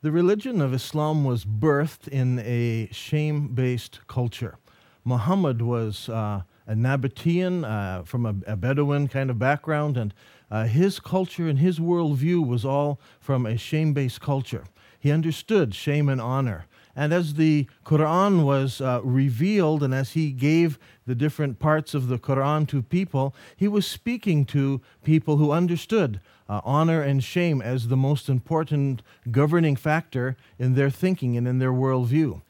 The religion of Islam was birthed in a shame based culture. Muhammad was uh, a Nabatean uh, from a, a, Bedouin kind of background, and uh, his culture and his worldview was all from a shame based culture. He understood shame and honor. And as the Quran was uh, revealed and as he gave the different parts of the Quran to people, he was speaking to people who understood uh, honor and shame as the most important governing factor in their thinking and in their worldview.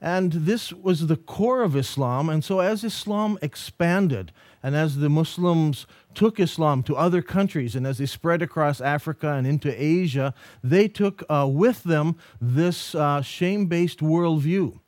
And this was the core of Islam. And so, as Islam expanded, and as the Muslims took Islam to other countries, and as they spread across Africa and into Asia, they took uh, with them this uh, shame based worldview.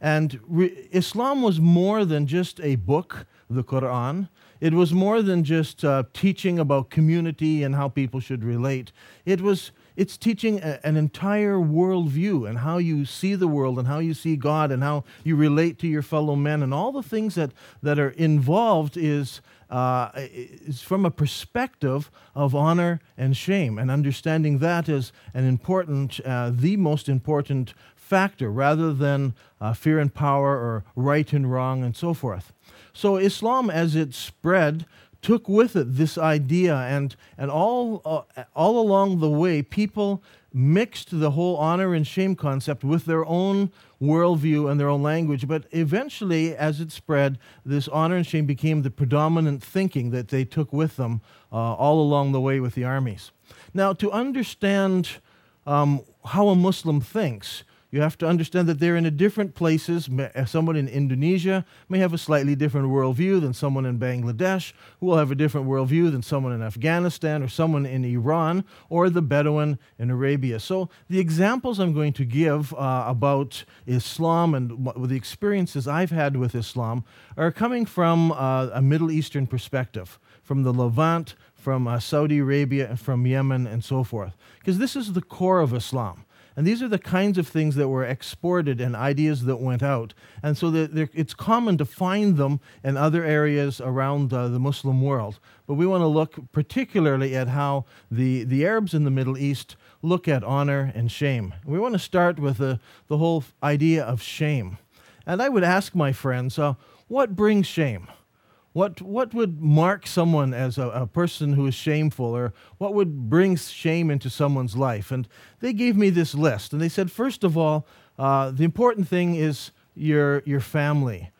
And re- Islam was more than just a book, the Quran. It was more than just uh, teaching about community and how people should relate. It was it's teaching a, an entire worldview and how you see the world and how you see God and how you relate to your fellow men and all the things that, that are involved is, uh, is from a perspective of honor and shame and understanding that as an important, uh, the most important factor rather than uh, fear and power or right and wrong and so forth. So Islam, as it spread, took with it this idea, and, and all, uh, all along the way, people mixed the whole honor and shame concept with their own worldview and their own language. But eventually, as it spread, this honor and shame became the predominant thinking that they took with them uh, all along the way with the armies. Now, to understand um, how a Muslim thinks, you have to understand that they're in a different places. Uh, someone in Indonesia may have a slightly different worldview than someone in Bangladesh, who will have a different worldview than someone in Afghanistan or someone in Iran or the Bedouin in Arabia. So the examples I'm going to give uh, about Islam and the experiences I've had with Islam are coming from uh, a Middle Eastern perspective, from the Levant, from uh, Saudi Arabia, and from Yemen, and so forth. Because this is the core of Islam. And these are the kinds of things that were exported and ideas that went out. And so it's common to find them in other areas around uh, the Muslim world. But we want to look particularly at how the, the Arabs in the Middle East look at honor and shame. We want to start with the, the whole idea of shame. And I would ask my friends, uh, what brings shame? What, what would mark someone as a, a, person who is shameful, or what would bring shame into someone's life? And they gave me this list. And they said, first of all, uh, the important thing is your, your family.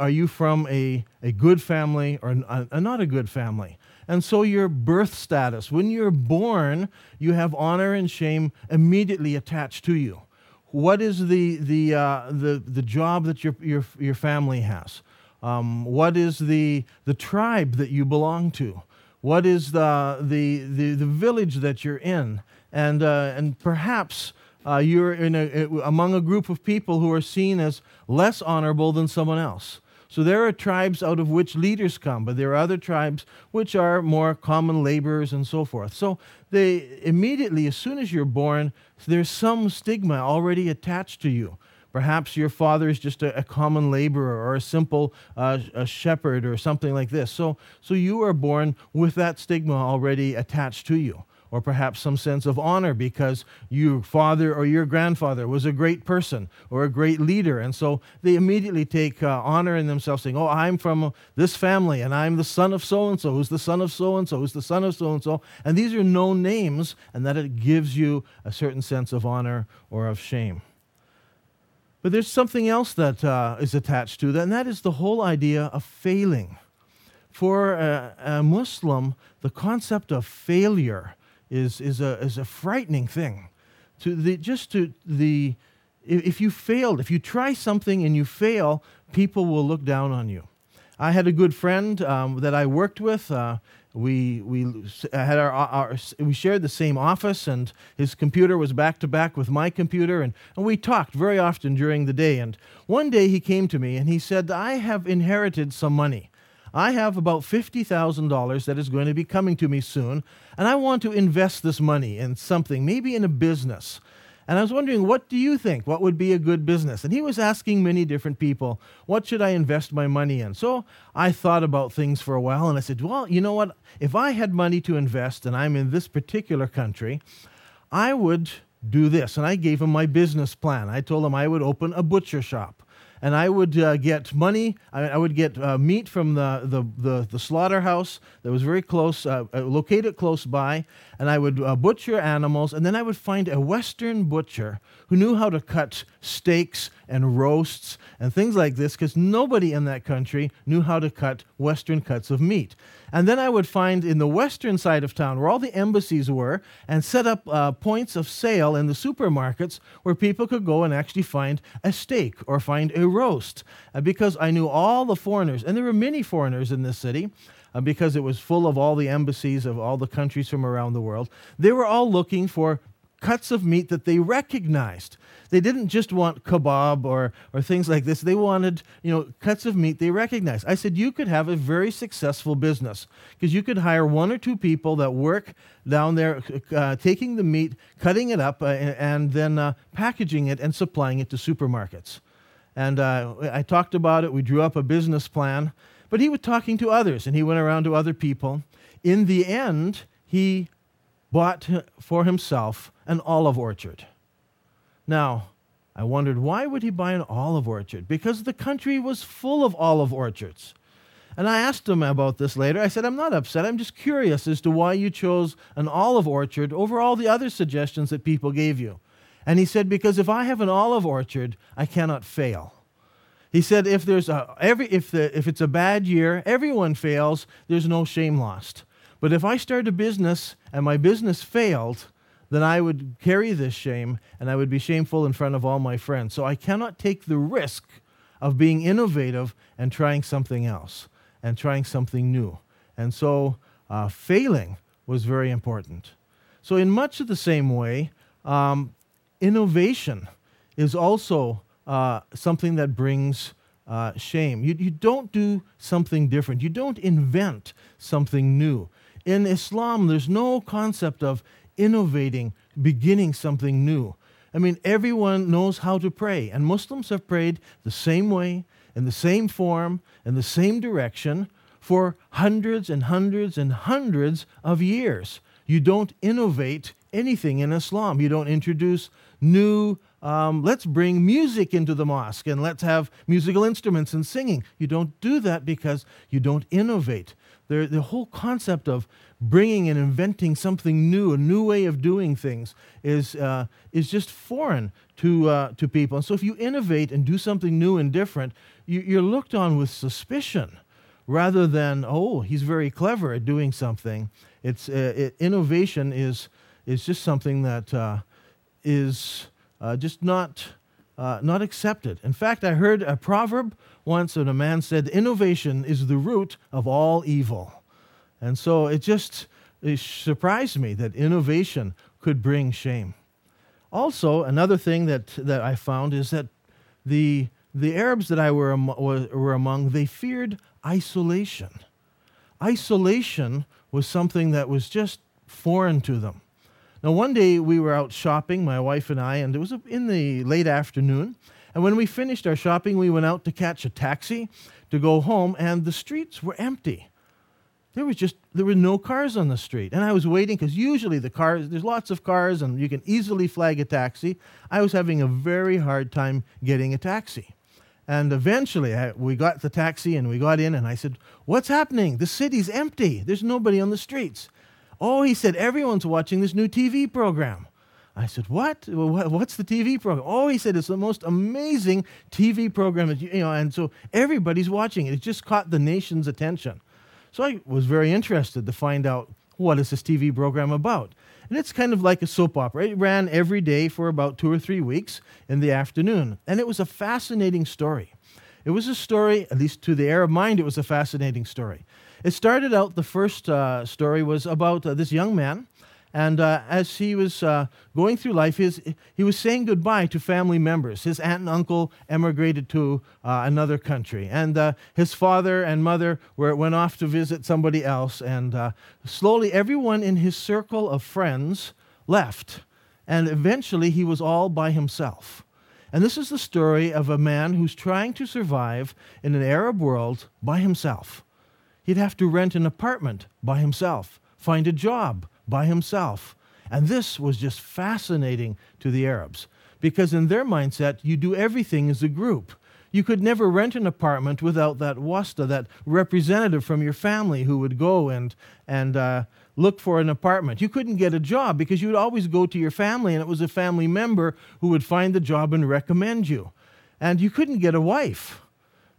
Are you from a, a good family or a, a not a good family? And so your birth status, when you're born, you have honor and shame immediately attached to you. What is the, the, uh, the, the job that your, your, your family has? Um, what is the, the tribe that you belong to? What is the, the, the, the village that you're in? And, uh, and perhaps uh, you're in a, among a group of people who are seen as less honorable than someone else. So there are tribes out of which leaders come, but there are other tribes which are more common laborers and so forth. So they immediately, as soon as you're born, there's some stigma already attached to you. Perhaps your father is just a, a common laborer or a simple uh, a shepherd or something like this. So, so you are born with that stigma already attached to you. Or perhaps some sense of honor because your father or your grandfather was a great person or a great leader. And so they immediately take uh, honor in themselves, saying, Oh, I'm from this family and I'm the son of so and so, who's the son of so and so, who's the son of so and so. And these are known names, and that it gives you a certain sense of honor or of shame. But there's something else that uh, is attached to that, and that is the whole idea of failing. For a, a Muslim, the concept of failure is, is, a, is a frightening thing. To the, just to the, if you failed, if you try something and you fail, people will look down on you. I had a good friend um, that I worked with. Uh, we we had our, our, we shared the same office and his computer was back to back with my computer and, and we talked very often during the day. And one day he came to me and he said i have inherited some money. I have about $50000 that is going to be coming to me soon and i want to invest this money in something maybe in a business and I was wondering, what do you think? What would be a good business? And he was asking many different people, what should I invest my money in? So I thought about things for a while and I said, well, you know what? If I had money to invest and I'm in this particular country, I would do this. And I gave him my business plan. I told him I would open a butcher shop and I would uh, get money. I, I would get uh, meat from the, the, the, the, slaughterhouse that was very close, uh, uh located close by, and I would uh, butcher animals. And then I would find a Western butcher who knew how to cut steaks and roasts and things like this because nobody in that country knew how to cut Western cuts of meat. And then I would find in the western side of town where all the embassies were and set up uh, points of sale in the supermarkets where people could go and actually find a steak or find a roast. Uh, because I knew all the foreigners, and there were many foreigners in this city. Uh, because it was full of all the embassies of all the countries from around the world, they were all looking for cuts of meat that they recognized. They didn't just want kebab or, or things like this. They wanted, you know, cuts of meat they recognized. I said you could have a very successful business because you could hire one or two people that work down there uh, taking the meat, cutting it up, uh, and then uh, packaging it and supplying it to supermarkets. And uh, I talked about it. We drew up a business plan. But he was talking to others and he went around to other people. In the end, he bought for himself an olive orchard. Now, I wondered why would he buy an olive orchard? Because the country was full of olive orchards. And I asked him about this later. I said, I'm not upset. I'm just curious as to why you chose an olive orchard over all the other suggestions that people gave you. And he said, Because if I have an olive orchard, I cannot fail. He said, if, there's a, every, if, the, if it's a bad year, everyone fails, there's no shame lost. But if I start a business and my business failed, then I would carry this shame and I would be shameful in front of all my friends. So I cannot take the risk of being innovative and trying something else and trying something new. And so uh, failing was very important. So, in much of the same way, um, innovation is also uh, something that brings uh, shame. You, you don't do something different, you don't invent something new. In Islam, there's no concept of innovating, beginning something new. I mean, everyone knows how to pray, and Muslims have prayed the same way, in the same form, in the same direction for hundreds and hundreds and hundreds of years. You don't innovate anything in Islam. You don't introduce new, um, let's bring music into the mosque and let's have musical instruments and singing. You don't do that because you don't innovate. The, the whole concept of bringing and inventing something new, a new way of doing things, is, uh, is just foreign to, uh, to people. And so if you innovate and do something new and different, you, you're looked on with suspicion rather than, oh, he's very clever at doing something. It's, uh, it, innovation is, is just something that uh, is uh, just not, uh, not accepted. In fact, I heard a proverb once, and a man said, Innovation is the root of all evil. And so it just it surprised me that innovation could bring shame. Also, another thing that, that I found is that the, the Arabs that I were, were among, they feared isolation. Isolation was something that was just foreign to them. Now, one day we were out shopping, my wife and I, and it was in the late afternoon, and when we finished our shopping, we went out to catch a taxi to go home, and the streets were empty. There was just there were no cars on the street, and I was waiting because usually the cars there's lots of cars and you can easily flag a taxi. I was having a very hard time getting a taxi, and eventually I, we got the taxi and we got in, and I said, "What's happening? The city's empty. There's nobody on the streets." Oh, he said, "Everyone's watching this new TV program." I said, what? What's the TV program? Oh, he said, it's the most amazing TV program. You, know, and so everybody's watching it. It just caught the nation's attention. So I was very interested to find out what is this TV program about. And it's kind of like a soap opera. It ran every day for about two or three weeks in the afternoon. And it was a fascinating story. It was a story, at least to the Arab mind, it was a fascinating story. It started out, the first uh, story was about uh, this young man and uh, as he was uh, going through life, his, he was saying goodbye to family members. His aunt and uncle emigrated to uh, another country. And uh, his father and mother were, went off to visit somebody else. And slowly, everyone in his circle of friends left. And eventually, he was all by himself. And this is the story of a man who's trying to survive in an Arab world by himself. He'd have to rent an apartment by himself, find a job by himself. And this was just fascinating to the Arabs because, in their mindset, you do everything as a group. You could never rent an apartment without that wasta, that representative from your family who would go and, and uh, look for an apartment. You couldn't get a job because you would always go to your family, and it was a family member who would find the job and recommend you. And you couldn't get a wife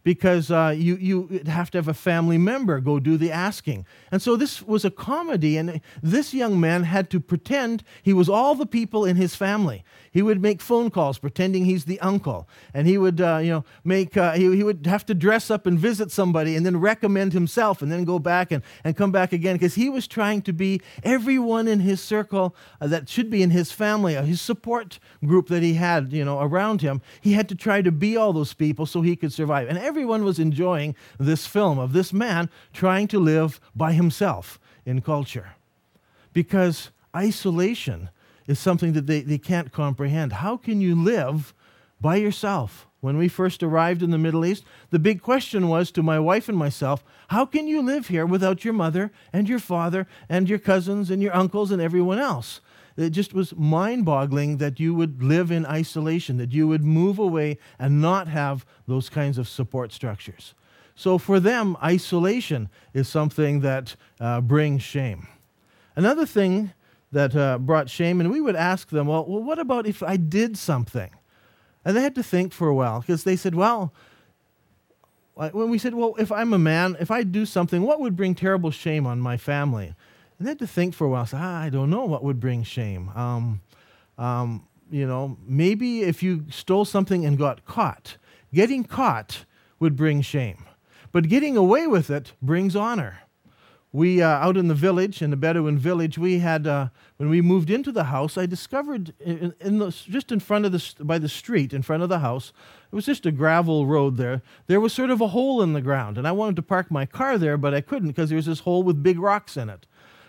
because uh, you, you have to have a family member go do the asking. And so this was a comedy, and this young man had to pretend he was all the people in his family. He would make phone calls pretending he's the uncle, and he would, uh, you know, make, uh, he, he would have to dress up and visit somebody and then recommend himself and then go back and, and come back again because he was trying to be everyone in his circle uh, that should be in his family, uh, his support group that he had, you know, around him. He had to try to be all those people so he could survive. And everyone was enjoying this film of this man trying to live by himself in culture. Because isolation is something that they, they can't comprehend. How can you live by yourself? When we first arrived in the Middle East, the big question was to my wife and myself how can you live here without your mother and your father and your cousins and your uncles and everyone else? It just was mind boggling that you would live in isolation, that you would move away and not have those kinds of support structures. So for them, isolation is something that uh, brings shame. Another thing that uh, brought shame, and we would ask them, well, well, what about if I did something? And they had to think for a while because they said, well, when we said, well, if I'm a man, if I do something, what would bring terrible shame on my family? And they had to think for a while. Ah, I don't know what would bring shame. Um, um, you know, maybe if you stole something and got caught, getting caught would bring shame. But getting away with it brings honor. We, uh, out in the village, in the Bedouin village, we had, uh, when we moved into the house, I discovered in, in the, just in front of the, by the street, in front of the house, it was just a gravel road there. There was sort of a hole in the ground. And I wanted to park my car there, but I couldn't because there was this hole with big rocks in it.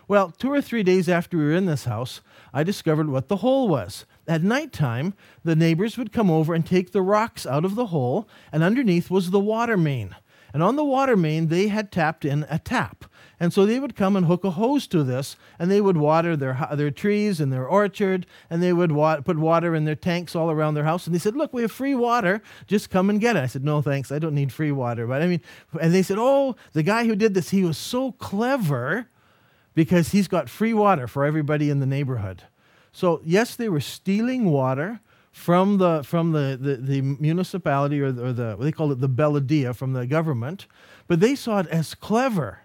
Well, two or three days after we were in this house, I discovered what the hole was. At night time, the neighbors would come over and take the rocks out of the hole, and underneath was the water main. And on the water main, they had tapped in a tap. And so they would come and hook a hose to this, and they would water their, their trees and their orchard, and they would wa- put water in their tanks all around their house. And they said, Look, we have free water. Just come and get it. I said, No, thanks. I don't need free water. But I mean, and they said, Oh, the guy who did this, he was so clever because he's got free water for everybody in the neighborhood. So, yes, they were stealing water from the, from the, the, the municipality or the, or the, they call it the Beladia from the government, but they saw it as clever.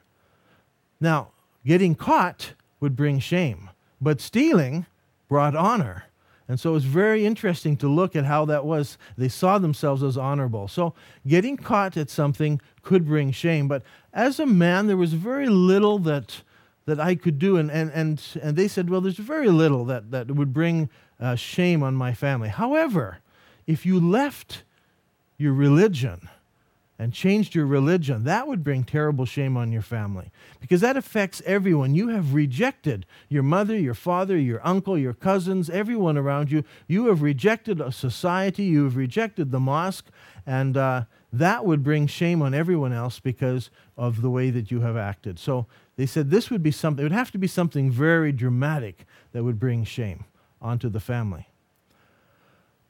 Now, getting caught would bring shame, but stealing brought honor. And so it was very interesting to look at how that was. They saw themselves as honorable. So getting caught at something could bring shame. But as a man, there was very little that that I could do. And, and, and, and they said, well, there's very little that, that would bring uh, shame on my family. However, if you left your religion and changed your religion, that would bring terrible shame on your family because that affects everyone. You have rejected your mother, your father, your uncle, your cousins, everyone around you. You have rejected a society, you have rejected the mosque, and uh, that would bring shame on everyone else because of the way that you have acted. So they said this would be something, it would have to be something very dramatic that would bring shame onto the family.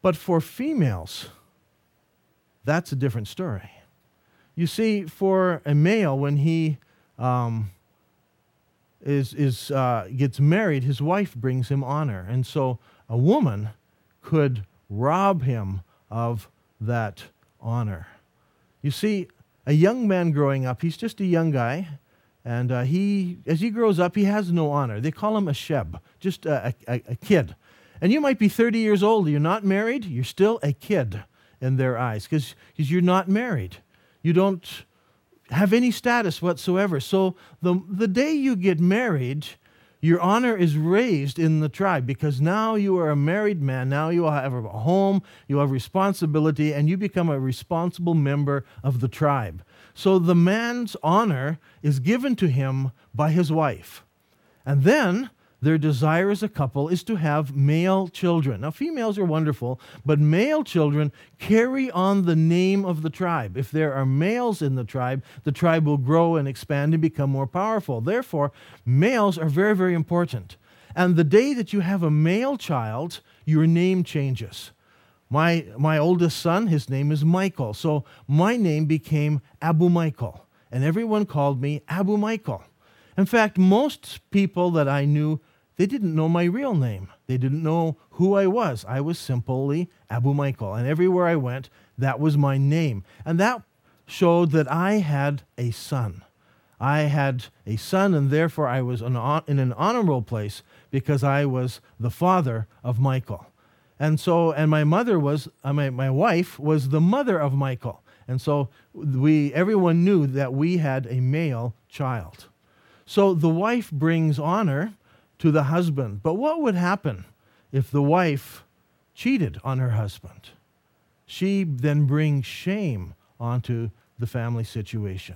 But for females, that's a different story. You see, for a male, when he um, is, is, uh, gets married, his wife brings him honor. And so a woman could rob him of that honor. You see, a young man growing up, he's just a young guy, and uh, he, as he grows up, he has no honor. They call him a sheb, just a, a, a kid. And you might be 30 years old, you're not married, you're still a kid in their eyes because you're not married. You don't have any status whatsoever. So the, the day you get married, your honor is raised in the tribe because now you are a married man. Now you have a home, you have responsibility, and you become a responsible member of the tribe. So the man's honor is given to him by his wife. And then their desire as a couple is to have male children. Now, females are wonderful, but male children carry on the name of the tribe. If there are males in the tribe, the tribe will grow and expand and become more powerful. Therefore, males are very, very important. And the day that you have a male child, your name changes. My, my oldest son, his name is Michael. So my name became Abu Michael. And everyone called me Abu Michael. In fact, most people that I knew, they didn't know my real name. They didn't know who I was. I was simply Abu Michael. And everywhere I went, that was my name. And that showed that I had a son. I had a son, and therefore I was in an honorable place because I was the father of Michael. And so, and my mother was, uh, my, my wife was the mother of Michael. And so we, everyone knew that we had a male child. So the wife brings honor to the husband. But what would happen if the wife cheated on her husband? She then brings shame onto the family situation.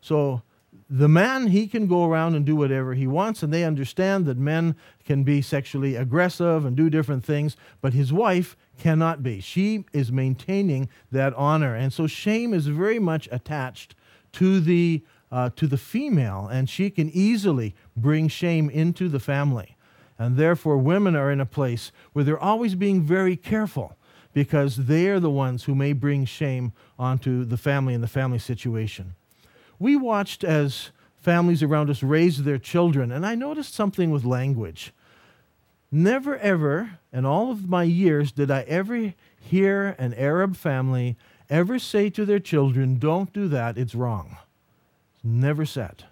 So the man, he can go around and do whatever he wants, and they understand that men can be sexually aggressive and do different things, but his wife cannot be. She is maintaining that honor. And so shame is very much attached to the, uh, to the female, and she can easily bring shame into the family. And therefore, women are in a place where they're always being very careful because they are the ones who may bring shame onto the family and the family situation we watched as families around us raised their children, and I noticed something with language. Never ever, in all of my years, did I ever hear an Arab family ever say to their children, Don't do that, it's wrong. Never said.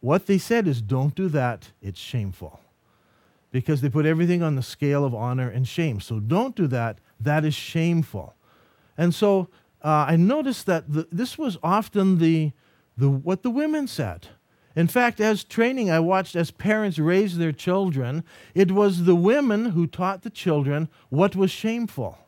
What they said is, Don't do that, it's shameful. Because they put everything on the scale of honor and shame. So don't do that, that is shameful. And so uh, I noticed that the, this was often the, the, what the women said. In fact, as training, I watched as parents raised their children, it was the women who taught the children what was shameful.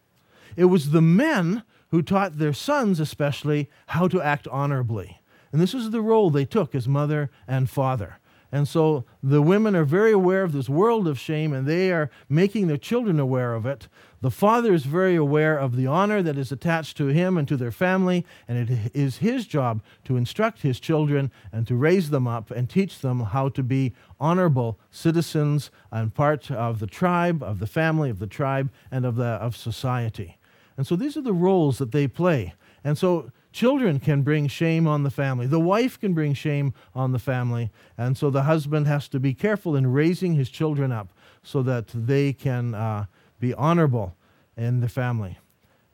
It was the men who taught their sons, especially, how to act honorably. And this is the role they took as mother and father. And so the women are very aware of this world of shame and they are making their children aware of it. The father is very aware of the honor that is attached to him and to their family, and it is his job to instruct his children and to raise them up and teach them how to be honorable citizens and part of the tribe, of the family, of the tribe, and of, the, of society. And so these are the roles that they play. And so Children can bring shame on the family. The wife can bring shame on the family. And so the husband has to be careful in raising his children up so that they can uh, be honorable in the family.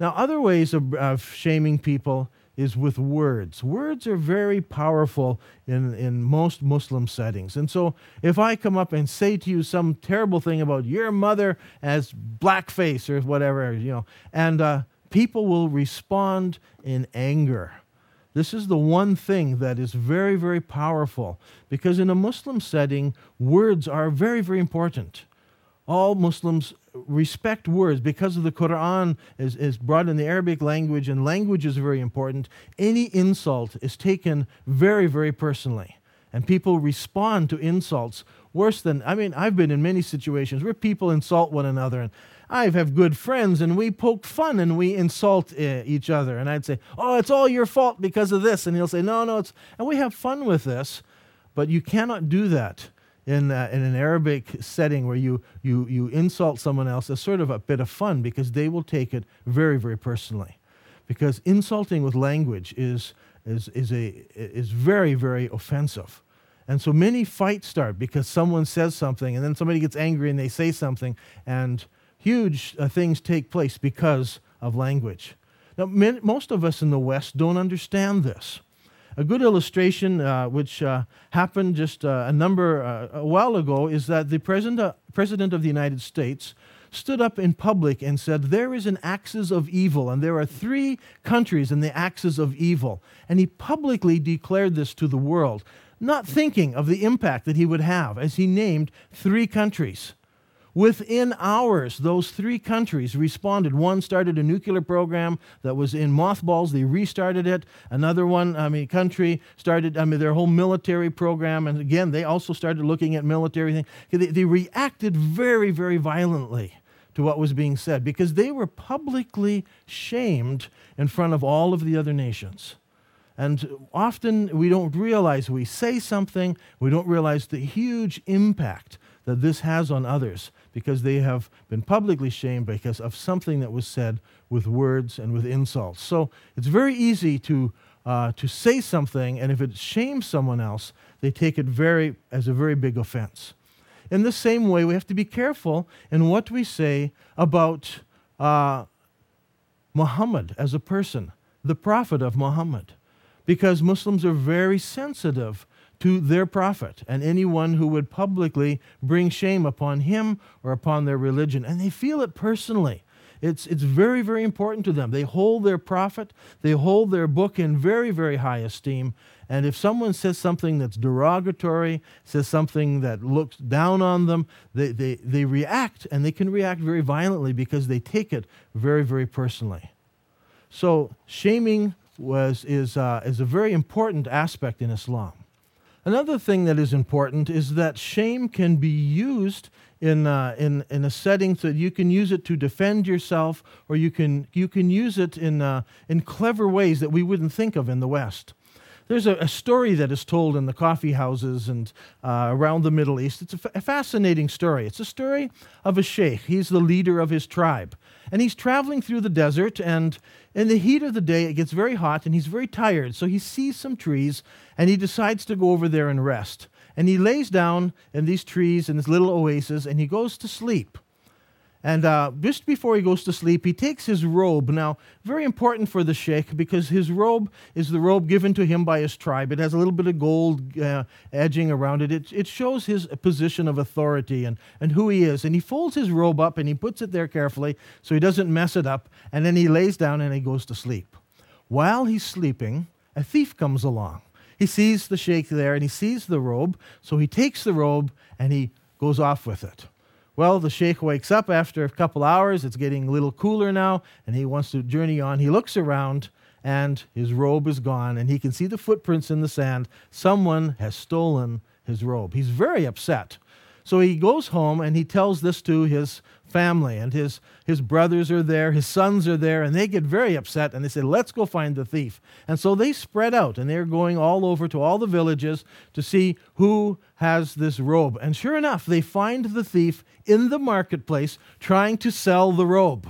Now, other ways of, of shaming people is with words. Words are very powerful in, in most Muslim settings. And so if I come up and say to you some terrible thing about your mother as blackface or whatever, you know, and uh, people will respond in anger. This is the one thing that is very, very powerful because in a Muslim setting, words are very, very important. All Muslims respect words because of the Quran is, is brought in the Arabic language and language is very important. Any insult is taken very, very personally. And people respond to insults worse than, I mean, I've been in many situations where people insult one another and I have good friends and we poke fun and we insult uh, each other. And I'd say, Oh, it's all your fault because of this. And he'll say, No, no, it's, and we have fun with this. But you cannot do that in, uh, in an Arabic setting where you, you, you insult someone else as sort of a bit of fun because they will take it very, very personally. Because insulting with language is, is, is, a, is very, very offensive. And so many fights start because someone says something and then somebody gets angry and they say something and huge uh, things take place because of language. Now, most of us in the West don't understand this. A good illustration, uh, which uh, happened just uh, a number uh, a while ago, is that the president, uh, president of the United States stood up in public and said, There is an axis of evil, and there are three countries in the axis of evil. And he publicly declared this to the world, not thinking of the impact that he would have as he named three countries. Within hours, those three countries responded. One started a nuclear program that was in mothballs. They restarted it. Another one, I mean, country started, I mean, their whole military program. And again, they also started looking at military things. They, they reacted very, very violently to what was being said because they were publicly shamed in front of all of the other nations. And often we don't realize we say something, we don't realize the huge impact that this has on others because they have been publicly shamed because of something that was said with words and with insults. So it's very easy to, uh, to say something, and if it shames someone else, they take it very, as a very big offense. In the same way, we have to be careful in what we say about uh, Muhammad as a person, the prophet of Muhammad, because Muslims are very sensitive to their prophet and anyone who would publicly bring shame upon him or upon their religion. And they feel it personally. It's, it's very, very important to them. They hold their prophet, they hold their book in very, very high esteem. And if someone says something that's derogatory, says something that looks down on them, they, they, they react, and they can react very violently because they take it very, very personally. So, shaming was, is, uh, is a very important aspect in Islam. Another thing that is important is that shame can be used in, uh, in, in a setting so that you can use it to defend yourself or you can, you can use it in, uh, in clever ways that we wouldn't think of in the West. There's a, a story that is told in the coffee houses and uh, around the Middle East. It's a, f- a fascinating story. It's a story of a sheikh. He's the leader of his tribe. And he's traveling through the desert, and in the heat of the day, it gets very hot, and he's very tired. So he sees some trees, and he decides to go over there and rest. And he lays down in these trees in this little oasis, and he goes to sleep. And uh, just before he goes to sleep, he takes his robe. Now, very important for the sheikh because his robe is the robe given to him by his tribe. It has a little bit of gold uh, edging around it. it. It shows his position of authority and, and who he is. And he folds his robe up and he puts it there carefully so he doesn't mess it up. And then he lays down and he goes to sleep. While he's sleeping, a thief comes along. He sees the sheikh there and he sees the robe. So he takes the robe and he goes off with it. Well, the sheikh wakes up after a couple hours. It's getting a little cooler now, and he wants to journey on. He looks around, and his robe is gone, and he can see the footprints in the sand. Someone has stolen his robe. He's very upset. So he goes home and he tells this to his family, and his, his brothers are there, his sons are there, and they get very upset and they say, Let's go find the thief. And so they spread out and they're going all over to all the villages to see who has this robe. And sure enough, they find the thief in the marketplace trying to sell the robe.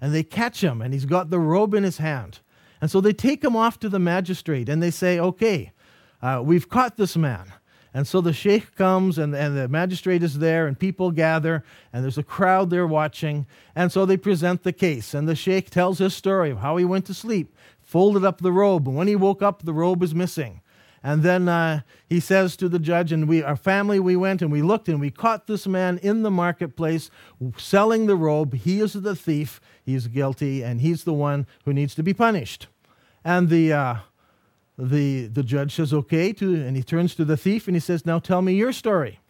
And they catch him, and he's got the robe in his hand. And so they take him off to the magistrate and they say, Okay, uh, we've caught this man. And so the sheikh comes, and, and the magistrate is there, and people gather, and there's a crowd there watching. And so they present the case, and the sheikh tells his story of how he went to sleep, folded up the robe, and when he woke up, the robe is missing. And then uh, he says to the judge, and we, our family, we went and we looked and we caught this man in the marketplace selling the robe. He is the thief. He's guilty, and he's the one who needs to be punished. And the, uh, the, the judge says, okay, to, and he turns to the thief and he says, now tell me your story.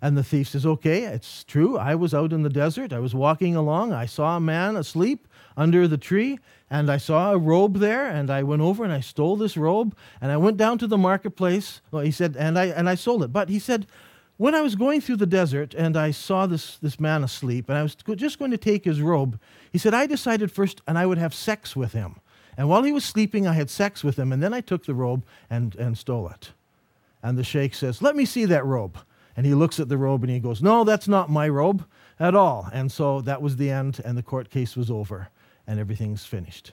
And the thief says, okay, it's true. I was out in the desert. I was walking along. I saw a man asleep under the tree, and I saw a robe there, and I went over and I stole this robe, and I went down to the marketplace. Well, he said, and I, and I sold it. But he said, when I was going through the desert and I saw this, this man asleep, and I was just going to take his robe, he said, I decided first, and I would have sex with him. And while he was sleeping, I had sex with him, and then I took the robe and, and stole it. And the sheikh says, Let me see that robe. And he looks at the robe and he goes, No, that's not my robe at all. And so that was the end, and the court case was over, and everything's finished.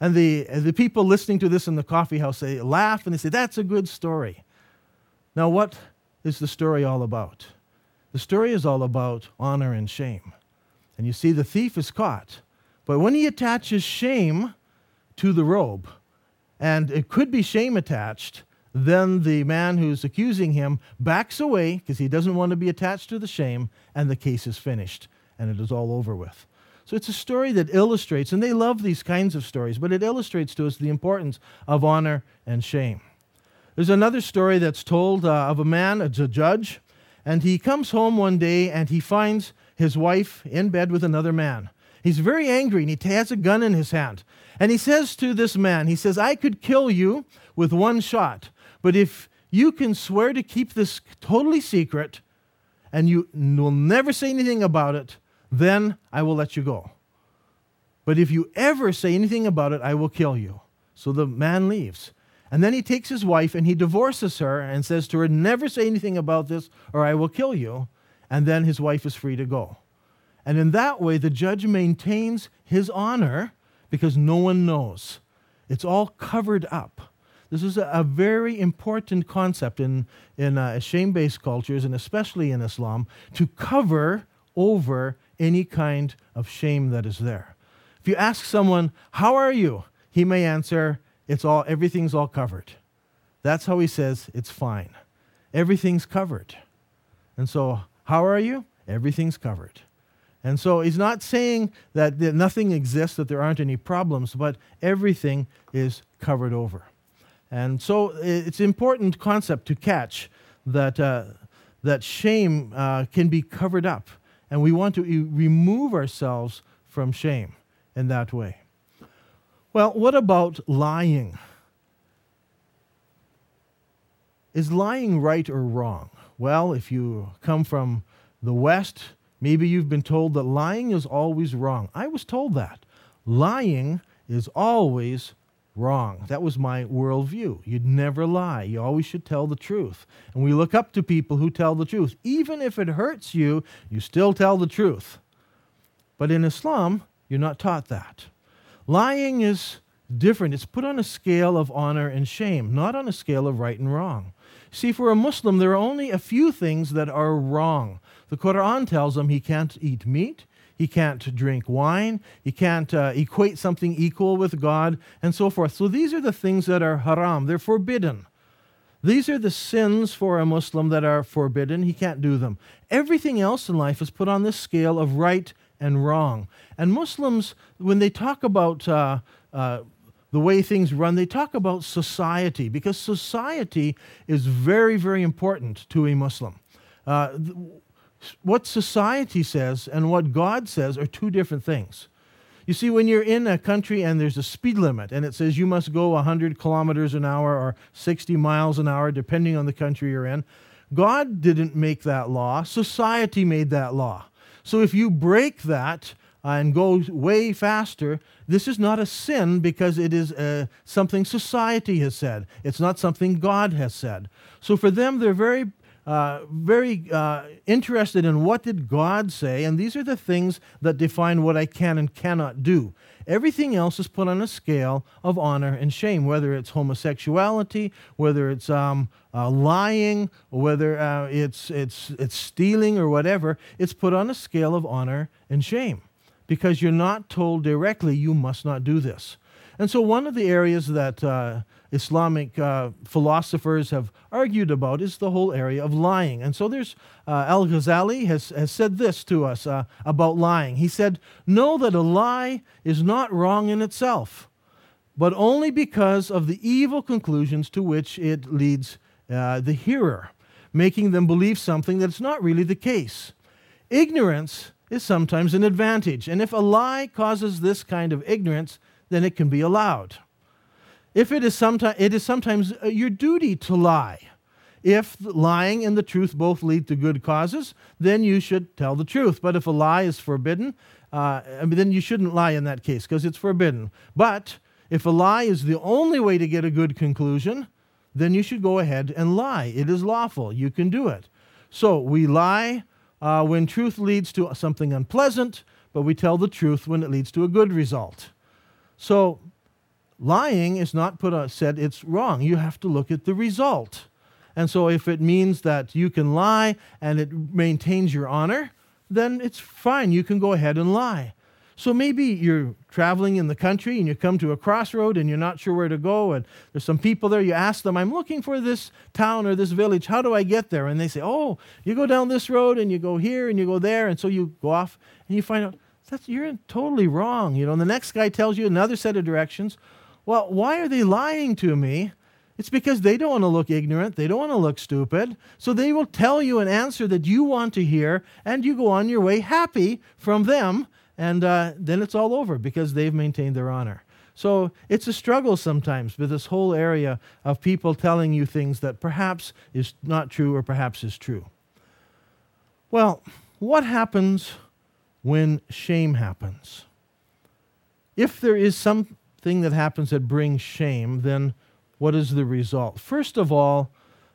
And the, the people listening to this in the coffee house, they laugh and they say, That's a good story. Now, what is the story all about? The story is all about honor and shame. And you see, the thief is caught. But when he attaches shame to the robe, and it could be shame attached, then the man who's accusing him backs away because he doesn't want to be attached to the shame, and the case is finished and it is all over with. So it's a story that illustrates, and they love these kinds of stories, but it illustrates to us the importance of honor and shame. There's another story that's told uh, of a man, it's a judge, and he comes home one day and he finds his wife in bed with another man. He's very angry and he has a gun in his hand. And he says to this man, he says, I could kill you with one shot, but if you can swear to keep this totally secret and you will never say anything about it, then I will let you go. But if you ever say anything about it, I will kill you. So the man leaves. And then he takes his wife and he divorces her and says to her, Never say anything about this or I will kill you. and then his wife is free to go. And in that way, the judge maintains his honor because no one knows. It's all covered up. This is a, very important concept in, in uh, shame based cultures, and especially in Islam, to cover over any kind of shame that is there. If you ask someone, How are you? he may answer, It's all, everything's all covered. That's how he says, It's fine. Everything's covered. And so, how are you? Everything's covered. And so he's not saying that, nothing exists, that there aren't any problems, but everything is covered over. And so it's an important concept to catch that, uh, that shame uh, can be covered up. And we want to remove ourselves from shame in that way. Well, what about lying? Is lying right or wrong? Well, if you come from the West, maybe you've been told that lying is always wrong. I was told that. Lying is always wrong. That was my worldview. You'd never lie. You always should tell the truth. And we look up to people who tell the truth. Even if it hurts you, you still tell the truth. But in Islam, you're not taught that. Lying is different. It's put on a scale of honor and shame, not on a scale of right and wrong. See, for a Muslim, there are only a few things that are wrong. The Quran tells him he can't eat meat, he can't drink wine, he can't uh, equate something equal with God, and so forth. So these are the things that are haram, they're forbidden. These are the sins for a Muslim that are forbidden. He can't do them. Everything else in life is put on this scale of right and wrong. And Muslims, when they talk about uh, uh, the way things run, they talk about society because society is very, very important to a Muslim. Uh, what society says and what God says are two different things. You see, when you're in a country and there's a speed limit and it says you must go 100 kilometers an hour or 60 miles an hour, depending on the country you're in, God didn't make that law, society made that law. So if you break that, and go way faster, this is not a sin because it is uh, something society has said. It's not something God has said. So for them, they're very, uh, very uh, interested in what did God say, and these are the things that define what I can and cannot do. Everything else is put on a scale of honor and shame, whether it's homosexuality, whether it's um, uh, lying, whether uh, it's, it's, it's stealing or whatever. It's put on a scale of honor and shame because you're not told directly you must not do this. And so, one of the areas that uh, Islamic uh, philosophers have argued about is the whole area of lying. And so, there's uh, Al Ghazali has, has said this to us uh, about lying. He said, Know that a lie is not wrong in itself, but only because of the evil conclusions to which it leads uh, the hearer, making them believe something that's not really the case. Ignorance is sometimes an advantage. And if a lie causes this kind of ignorance, then it can be allowed. If it is sometimes, it is sometimes uh, your duty to lie. If lying and the truth both lead to good causes, then you should tell the truth. But if a lie is forbidden, uh, then you shouldn't lie in that case because it's forbidden. But if a lie is the only way to get a good conclusion, then you should go ahead and lie. It is lawful. You can do it. So we lie uh, when truth leads to something unpleasant, but we tell the truth when it leads to a good result. So, lying is not put on, said it's wrong. You have to look at the result. And so, if it means that you can lie and it maintains your honor, then it's fine. You can go ahead and lie. So maybe you're traveling in the country and you come to a crossroad and you're not sure where to go, and there's some people there. You ask them, I'm looking for this town or this village. How do I get there? And they say, Oh, you go down this road and you go here and you go there. And so you go off and you find out you're totally wrong. You know, and the next guy tells you another set of directions. Well, why are they lying to me? It's because they don't want to look ignorant. They don't want to look stupid. So they will tell you an answer that you want to hear, and you go on your way happy from them and uh, then it's all over because they've maintained their honor. So it's a struggle sometimes with this whole area of people telling you things that perhaps is not true or perhaps is true. Well, what happens when shame happens? If there is something that happens that brings shame, then what is the result? First of all,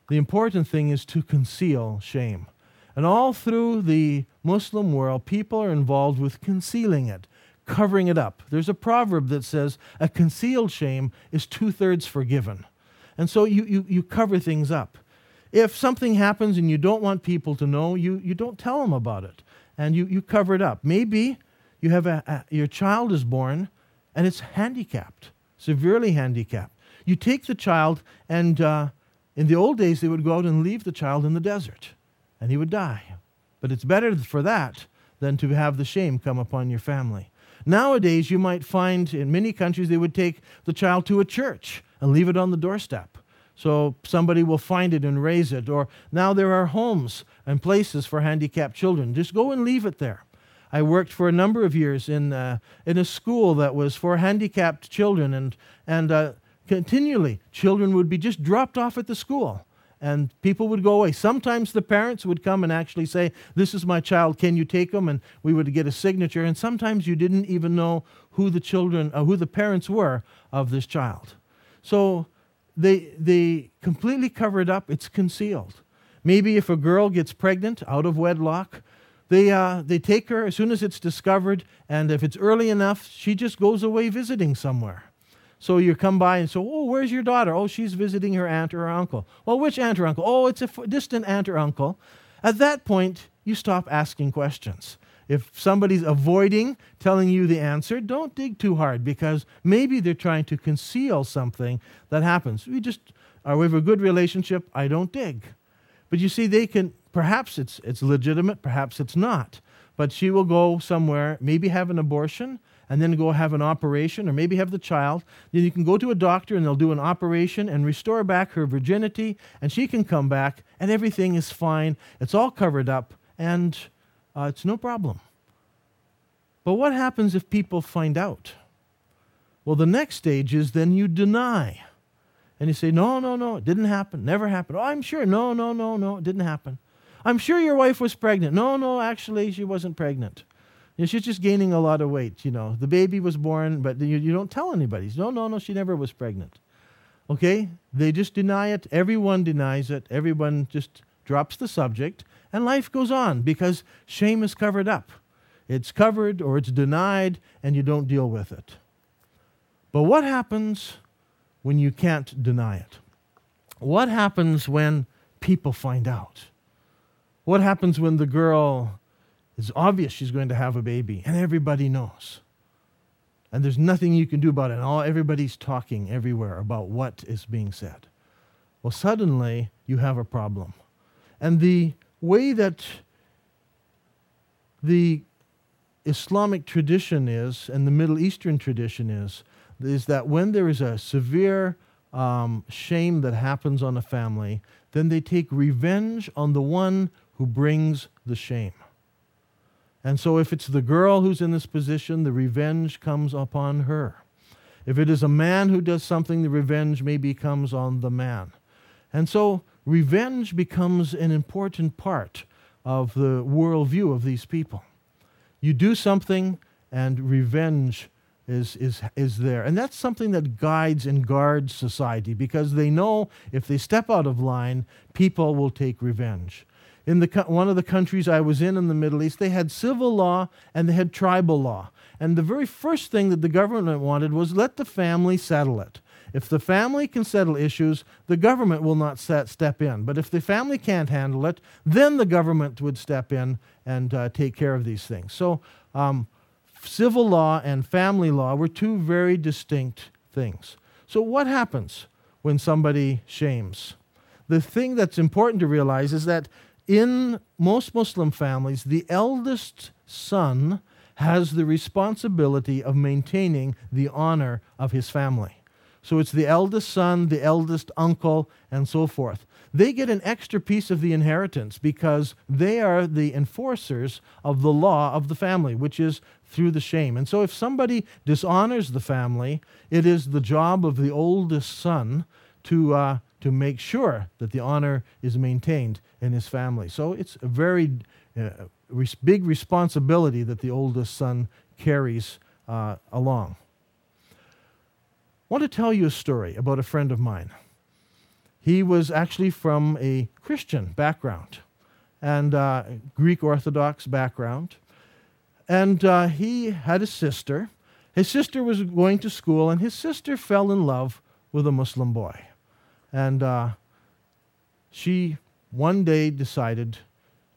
the important thing is to conceal shame. And all through the Muslim world, people are involved with concealing it, covering it up. There's a proverb that says, a concealed shame is two thirds forgiven. And so you, you, you cover things up. If something happens and you don't want people to know, you, you don't tell them about it and you, you cover it up. Maybe you have a, a your child is born and it's handicapped, severely handicapped. You take the child, and uh, in the old days, they would go out and leave the child in the desert, and he would die. But it's better for that than to have the shame come upon your family. Nowadays, you might find in many countries they would take the child to a church and leave it on the doorstep. So somebody will find it and raise it. Or now there are homes and places for handicapped children. Just go and leave it there. I worked for a number of years in, uh, in a school that was for handicapped children, and, and uh, continually children would be just dropped off at the school and people would go away. Sometimes the parents would come and actually say, This is my child, can you take him? And we would get a signature. And sometimes you didn't even know who the children, uh, who the parents were of this child. So they, they completely cover it up, it's concealed. Maybe if a girl gets pregnant out of wedlock, they, uh, they take her as soon as it's discovered, and if it's early enough, she just goes away visiting somewhere. So you come by and say, Oh, where's your daughter? Oh, she's visiting her aunt or her uncle. Well, which aunt or uncle? Oh, it's a f- distant aunt or uncle. At that point, you stop asking questions. If somebody's avoiding telling you the answer, don't dig too hard because maybe they're trying to conceal something that happens. We just, are we have a good relationship, I don't dig. But you see, they can Perhaps it's, it's legitimate, perhaps it's not. But she will go somewhere, maybe have an abortion, and then go have an operation, or maybe have the child. Then you can go to a doctor and they'll do an operation and restore back her virginity, and she can come back, and everything is fine. It's all covered up, and uh, it's no problem. But what happens if people find out? Well, the next stage is then you deny. And you say, no, no, no, it didn't happen, never happened. Oh, I'm sure. No, no, no, no, it didn't happen. I'm sure your wife was pregnant. No, no, actually, she wasn't pregnant. You know, she's just gaining a lot of weight. You know, the baby was born, but you, you don't tell anybody. No, no, no, she never was pregnant. Okay? They just deny it. Everyone denies it. Everyone just drops the subject, and life goes on because shame is covered up. It's covered or it's denied, and you don't deal with it. But what happens when you can't deny it? What happens when people find out? What happens when the girl is obvious she's going to have a baby and everybody knows? And there's nothing you can do about it. And all everybody's talking everywhere about what is being said. Well, suddenly you have a problem. And the way that the Islamic tradition is and the Middle Eastern tradition is, is that when there is a severe um, shame that happens on a family, then they take revenge on the one who brings the shame. And so, if it's the girl who's in this position, the revenge comes upon her. If it is a man who does something, the revenge maybe comes on the man. And so, revenge becomes an important part of the worldview of these people. You do something, and revenge is, is, is there. And that's something that guides and guards society because they know if they step out of line, people will take revenge in the, one of the countries I was in in the Middle East, they had civil law and they had tribal law. And the very first thing that the government wanted was let the family settle it. If the family can settle issues, the government will not set, step in. But if the family can't handle it, then the government would step in and uh, take care of these things. So, um, civil law and family law were two very distinct things. So, what happens when somebody shames? The thing that's important to realize is that in most Muslim families, the eldest son has the responsibility of maintaining the honor of his family. So it's the eldest son, the eldest uncle, and so forth. They get an extra piece of the inheritance because they are the enforcers of the law of the family, which is through the shame. And so if somebody dishonors the family, it is the job of the oldest son to, uh, to make sure that the honor is maintained in his family. So it's a very uh, res- big responsibility that the oldest son carries uh, along. I want to tell you a story about a friend of mine. He was actually from a Christian background. and uh, Greek Orthodox background. And uh, he had a sister. His sister was going to school, and his sister fell in love with a Muslim boy. And uh, she one day decided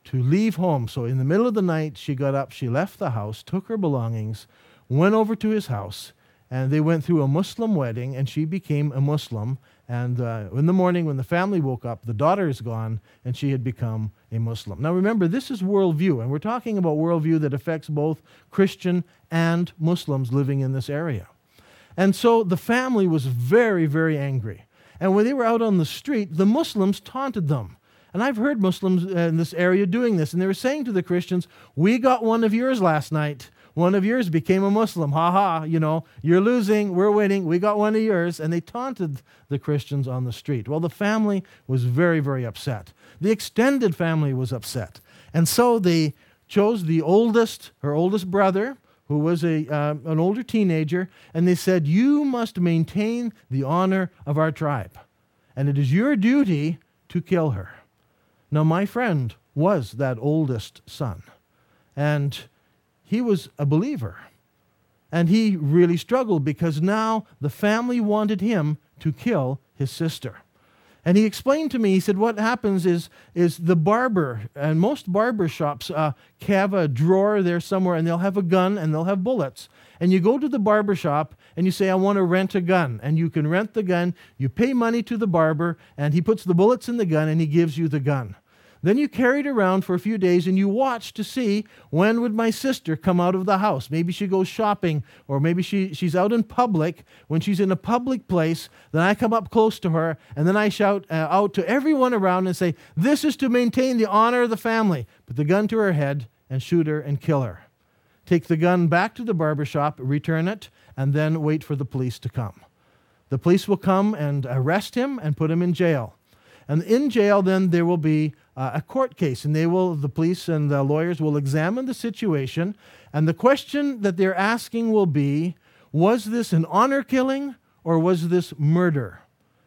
to leave home. So, in the middle of the night, she got up, she left the house, took her belongings, went over to his house, and they went through a Muslim wedding, and she became a Muslim. And uh, in the morning, when the family woke up, the daughter is gone, and she had become a Muslim. Now, remember, this is worldview, and we're talking about worldview that affects both Christian and Muslims living in this area. And so the family was very, very angry. And when they were out on the street, the Muslims taunted them. And I've heard Muslims uh, in this area doing this, and they were saying to the Christians, We got one of yours last night. One of yours became a Muslim. Ha ha, you know, you're losing, we're winning, we got one of yours. And they taunted the Christians on the street. Well, the family was very, very upset. The extended family was upset. And so they chose the oldest, her oldest brother, who was a, uh, an older teenager, and they said, You must maintain the honor of our tribe, and it is your duty to kill her. Now, my friend was that oldest son, and he was a believer. And he really struggled because now the family wanted him to kill his sister. And he explained to me, he said, what happens is, is the barber, and most barber shops uh, have a drawer there somewhere, and they'll have a gun and they'll have bullets. And you go to the barber shop and you say, I want to rent a gun. And you can rent the gun, you pay money to the barber, and he puts the bullets in the gun and he gives you the gun. Then you carried around for a few days and you watched to see when would my sister come out of the house. Maybe she goes shopping or maybe she, she's out in public. When she's in a public place, then I come up close to her and then I shout uh, out to everyone around and say, This is to maintain the honor of the family. Put the gun to her head and shoot her and kill her. Take the gun back to the barber shop, return it, and then wait for the police to come. The police will come and arrest him and put him in jail. And in jail, then there will be uh, a court case, and they will, the police and the lawyers will examine the situation. And the question that they're asking will be was this an honor killing or was this murder?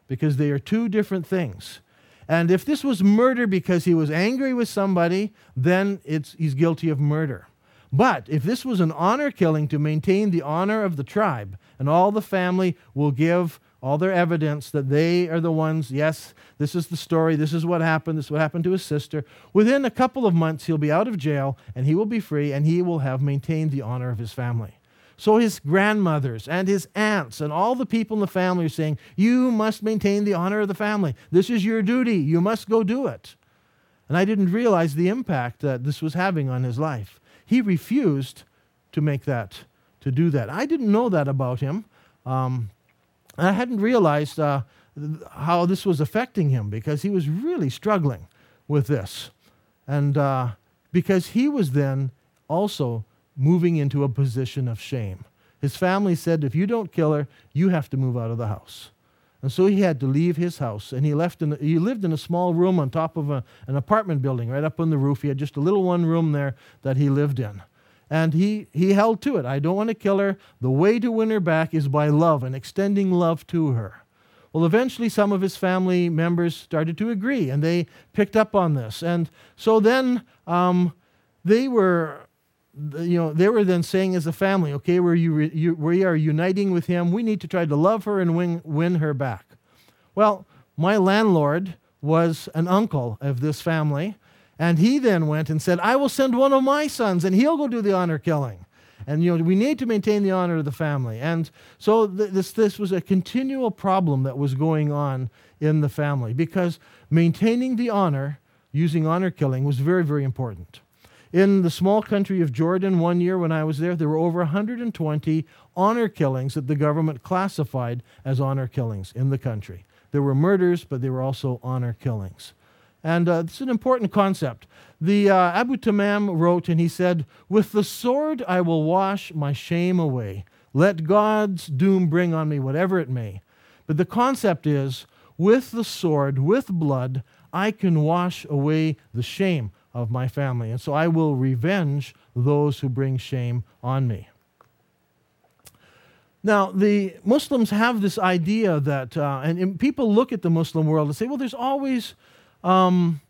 Because they are two different things. And if this was murder because he was angry with somebody, then it's, he's guilty of murder. But if this was an honor killing to maintain the honor of the tribe, and all the family will give all their evidence that they are the ones, yes, this is the story, this is what happened, this is what happened to his sister. Within a couple of months, he'll be out of jail and he will be free and he will have maintained the honor of his family. So his grandmothers and his aunts and all the people in the family are saying, You must maintain the honor of the family. This is your duty. You must go do it. And I didn't realize the impact that this was having on his life. He refused to make that, to do that. I didn't know that about him. Um, I hadn't realized uh, how this was affecting him because he was really struggling with this. And uh, because he was then also moving into a position of shame. His family said, if you don't kill her, you have to move out of the house. And so he had to leave his house, and he left. In, he lived in a small room on top of a, an apartment building, right up on the roof. He had just a little one room there that he lived in. And he, he held to it. I don't want to kill her. The way to win her back is by love and extending love to her. Well, eventually, some of his family members started to agree, and they picked up on this. And so then um, they were, you know, they were then saying as a family, okay, we're, you, we are uniting with him. We need to try to love her and win, win her back. Well, my landlord was an uncle of this family, and he then went and said, I will send one of my sons, and he'll go do the honor killing. And you know, we need to maintain the honor of the family. And so th- this, this was a continual problem that was going on in the family because maintaining the honor using honor killing was very, very important. In the small country of Jordan, one year when I was there, there were over 120 honor killings that the government classified as honor killings in the country. There were murders, but there were also honor killings. And uh, it's an important concept. The uh, Abu Tamam wrote, and he said, With the sword I will wash my shame away. Let God's doom bring on me whatever it may. But the concept is, with the sword, with blood, I can wash away the shame of my family. And so I will revenge those who bring shame on me. Now, the Muslims have this idea that, uh, and, and people look at the Muslim world and say, well, there's always um,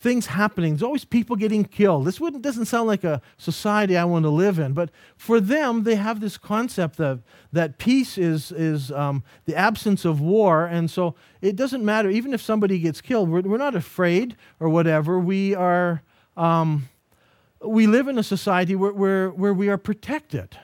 things happening. There's always people getting killed. This wouldn't, doesn't sound like a society I want to live in. But for them, they have this concept of, that peace is, is um, the absence of war. And so it doesn't matter, even if somebody gets killed, we're, we're not afraid or whatever. We are. Um, we live in a society where, where, where we are protected.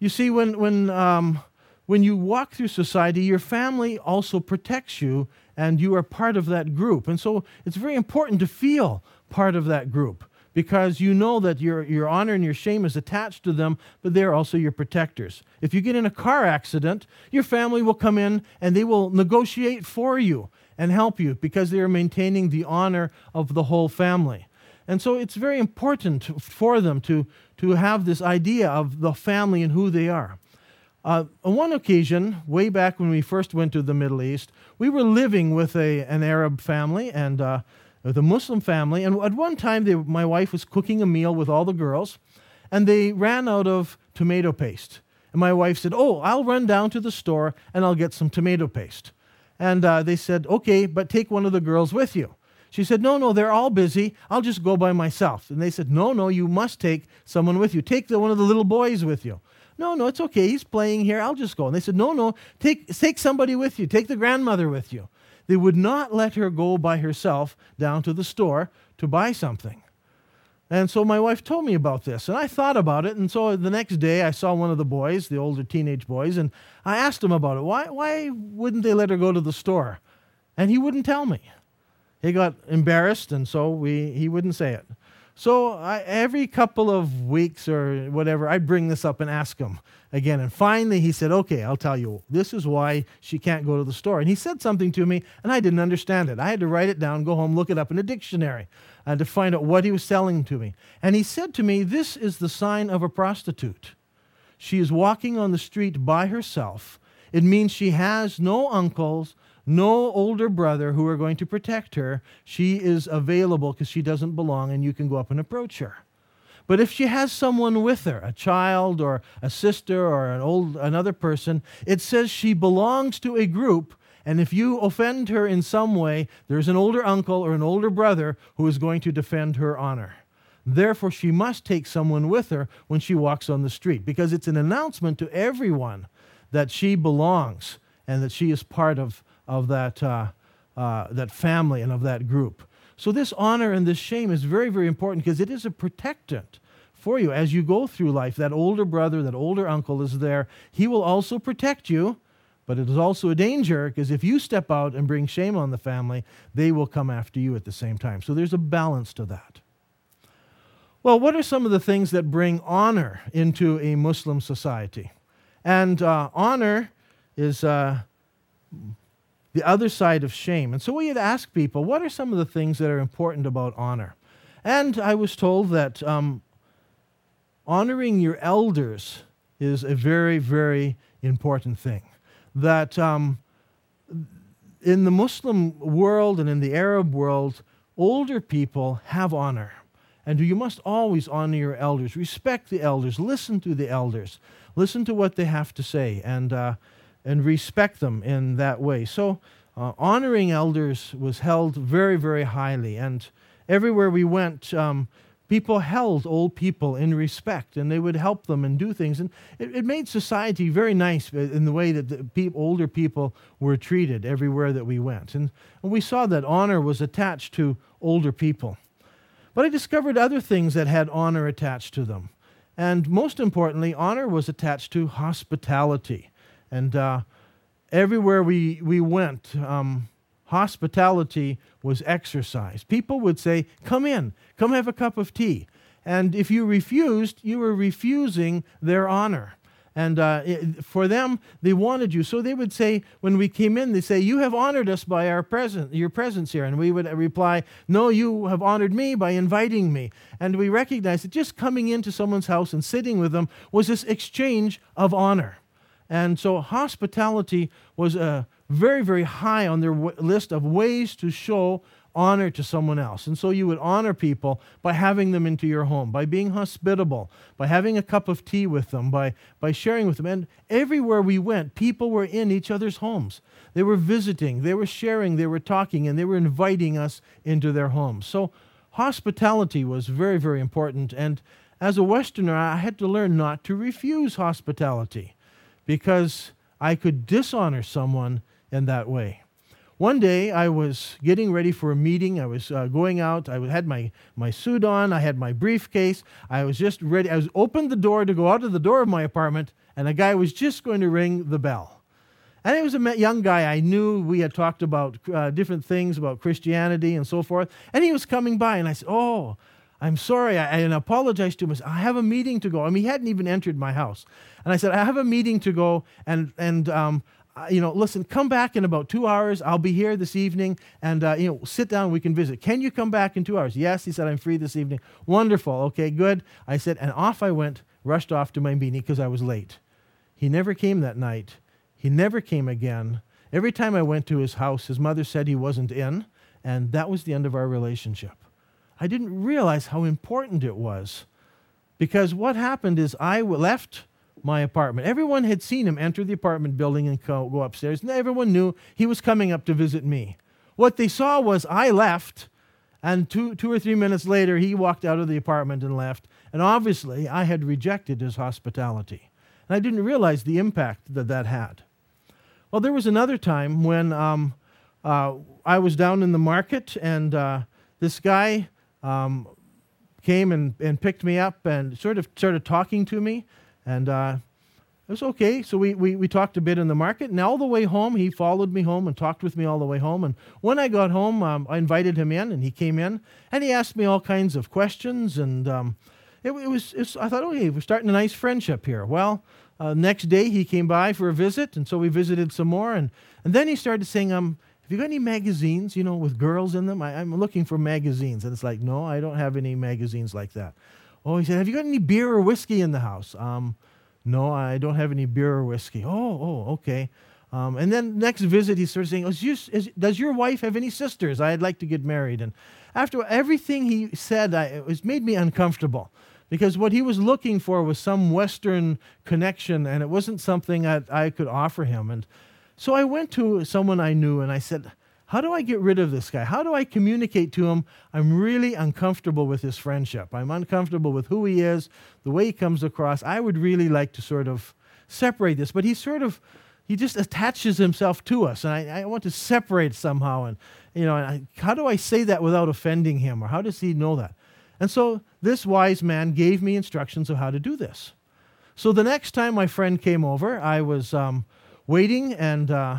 You see, when, when, um, when you walk through society, your family also protects you and you are part of that group. And so it's very important to feel part of that group because you know that your, your honor and your shame is attached to them, but they're also your protectors. If you get in a car accident, your family will come in and they will negotiate for you and help you because they are maintaining the honor of the whole family. And so it's very important for them to, to have this idea of the family and who they are. Uh, on one occasion, way back when we first went to the Middle East, we were living with a, an Arab family and uh, a Muslim family. And at one time, they, my wife was cooking a meal with all the girls, and they ran out of tomato paste. And my wife said, Oh, I'll run down to the store and I'll get some tomato paste. And uh, they said, Okay, but take one of the girls with you. She said, No, no, they're all busy. I'll just go by myself. And they said, No, no, you must take someone with you. Take the, one of the little boys with you. No, no, it's okay. He's playing here. I'll just go. And they said, No, no, take, take somebody with you. Take the grandmother with you. They would not let her go by herself down to the store to buy something. And so my wife told me about this, and I thought about it. And so the next day, I saw one of the boys, the older teenage boys, and I asked him about it. Why, why wouldn't they let her go to the store? And he wouldn't tell me. He got embarrassed, and so we, he wouldn't say it. So I, every couple of weeks or whatever, I bring this up and ask him again. And finally, he said, Okay, I'll tell you. This is why she can't go to the store. And he said something to me, and I didn't understand it. I had to write it down, go home, look it up in a dictionary uh, to find out what he was selling to me. And he said to me, This is the sign of a prostitute. She is walking on the street by herself. It means she has no uncles, no older brother who are going to protect her. She is available because she doesn't belong, and you can go up and approach her. But if she has someone with her, a child or a sister or an old another person, it says she belongs to a group and if you offend her in some way, there's an older uncle or an older brother who is going to defend her honor. Therefore, she must take someone with her when she walks on the street because it's an announcement to everyone that she belongs and that she is part of of that, uh, uh, that family and of that group. So, this honor and this shame is very, very important because it is a protectant for you as you go through life. That older brother, that older uncle is there. He will also protect you, but it is also a danger because if you step out and bring shame on the family, they will come after you at the same time. So, there's a balance to that. Well, what are some of the things that bring honor into a Muslim society? And uh, honor is uh, the other side of shame. And so we had asked people, what are some of the things that are important about honor? And I was told that um, honoring your elders is a very, very important thing. That um, in the Muslim world and in the Arab world, older people have honor. And you must always honor your elders, respect the elders, listen to the elders, listen to what they have to say. And uh, and respect them in that way. So, uh, honoring elders was held very, very highly. And everywhere we went, um, people held old people in respect and they would help them and do things. And it, it made society very nice in the way that the pe- older people were treated everywhere that we went. And, and we saw that honor was attached to older people. But I discovered other things that had honor attached to them. And most importantly, honor was attached to hospitality. And uh, everywhere we, we went, um, hospitality was exercised. People would say, Come in, come have a cup of tea. And if you refused, you were refusing their honor. And uh, it, for them, they wanted you. So they would say, when we came in, they say, "You have honored us by our presence, your presence here." And we would reply, "No, you have honored me by inviting me." And we recognized that just coming into someone's house and sitting with them was this exchange of honor. And so hospitality was uh, very, very high on their w- list of ways to show honor to someone else. And so you would honor people by having them into your home, by being hospitable, by having a cup of tea with them, by, by sharing with them. And everywhere we went, people were in each other's homes. They were visiting, they were sharing, they were talking, and they were inviting us into their homes. So hospitality was very, very important. And as a Westerner, I had to learn not to refuse hospitality because I could dishonor someone in that way. One day I was getting ready for a meeting. I was uh, going out. I had my, my suit on. I had my briefcase. I was just ready. I was opened the door to go out of the door of my apartment, and a guy was just going to ring the bell. And it was a young guy I knew. We had talked about uh, different things about Christianity and so forth. And he was coming by, and I said, Oh, I'm sorry. I, and apologized to him. I, have a meeting to go. I mean, he hadn't even entered my house. And I said, I have a meeting to go, and, and um, you know, listen, come back in about two hours. I'll be here this evening, and uh, you know, sit down. We can visit. Can you come back in two hours? Yes, he said. I'm free this evening. Wonderful. Okay, good. I said, and off I went, rushed off to my meeting because I was late. He never came that night. He never came again. Every time I went to his house, his mother said he wasn't in, and that was the end of our relationship. I didn't realize how important it was because what happened is I left my apartment. Everyone had seen him enter the apartment building and go, upstairs, and everyone knew he was coming up to visit me. What they saw was I left, and two, two or three minutes later, he walked out of the apartment and left. And obviously, I had rejected his hospitality. And I didn't realize the impact that that had. Well, there was another time when um, uh, I was down in the market, and uh, this guy um, came and, and picked me up and sort of started talking to me. And uh, it was okay. So we, we, we talked a bit in the market. And all the way home, he followed me home and talked with me all the way home. And when I got home, um, I invited him in, and he came in and he asked me all kinds of questions. And um, it, it, was, it, was, I thought, okay, we're starting a nice friendship here. Well, uh, next day he came by for a visit, and so we visited some more. And, and then he started saying, um, have you got any magazines, you know, with girls in them? I, I'm looking for magazines. And it's like, no, I don't have any magazines like that. Oh, he said, Have you got any beer or whiskey in the house? Um, no, I don't have any beer or whiskey. Oh, oh, okay. Um, and then next visit, he started saying, is you, is, Does your wife have any sisters? I'd like to get married. And after everything he said, I, it was made me uncomfortable because what he was looking for was some Western connection, and it wasn't something that I could offer him. And so I went to someone I knew and I said, how do I get rid of this guy? How do I communicate to him? I'm really uncomfortable with his friendship. I'm uncomfortable with who he is, the way he comes across. I would really like to sort of separate this, but he sort of he just attaches himself to us, and I, I want to separate somehow. And you know, I, how do I say that without offending him, or how does he know that? And so this wise man gave me instructions of how to do this. So the next time my friend came over, I was um, waiting and. Uh,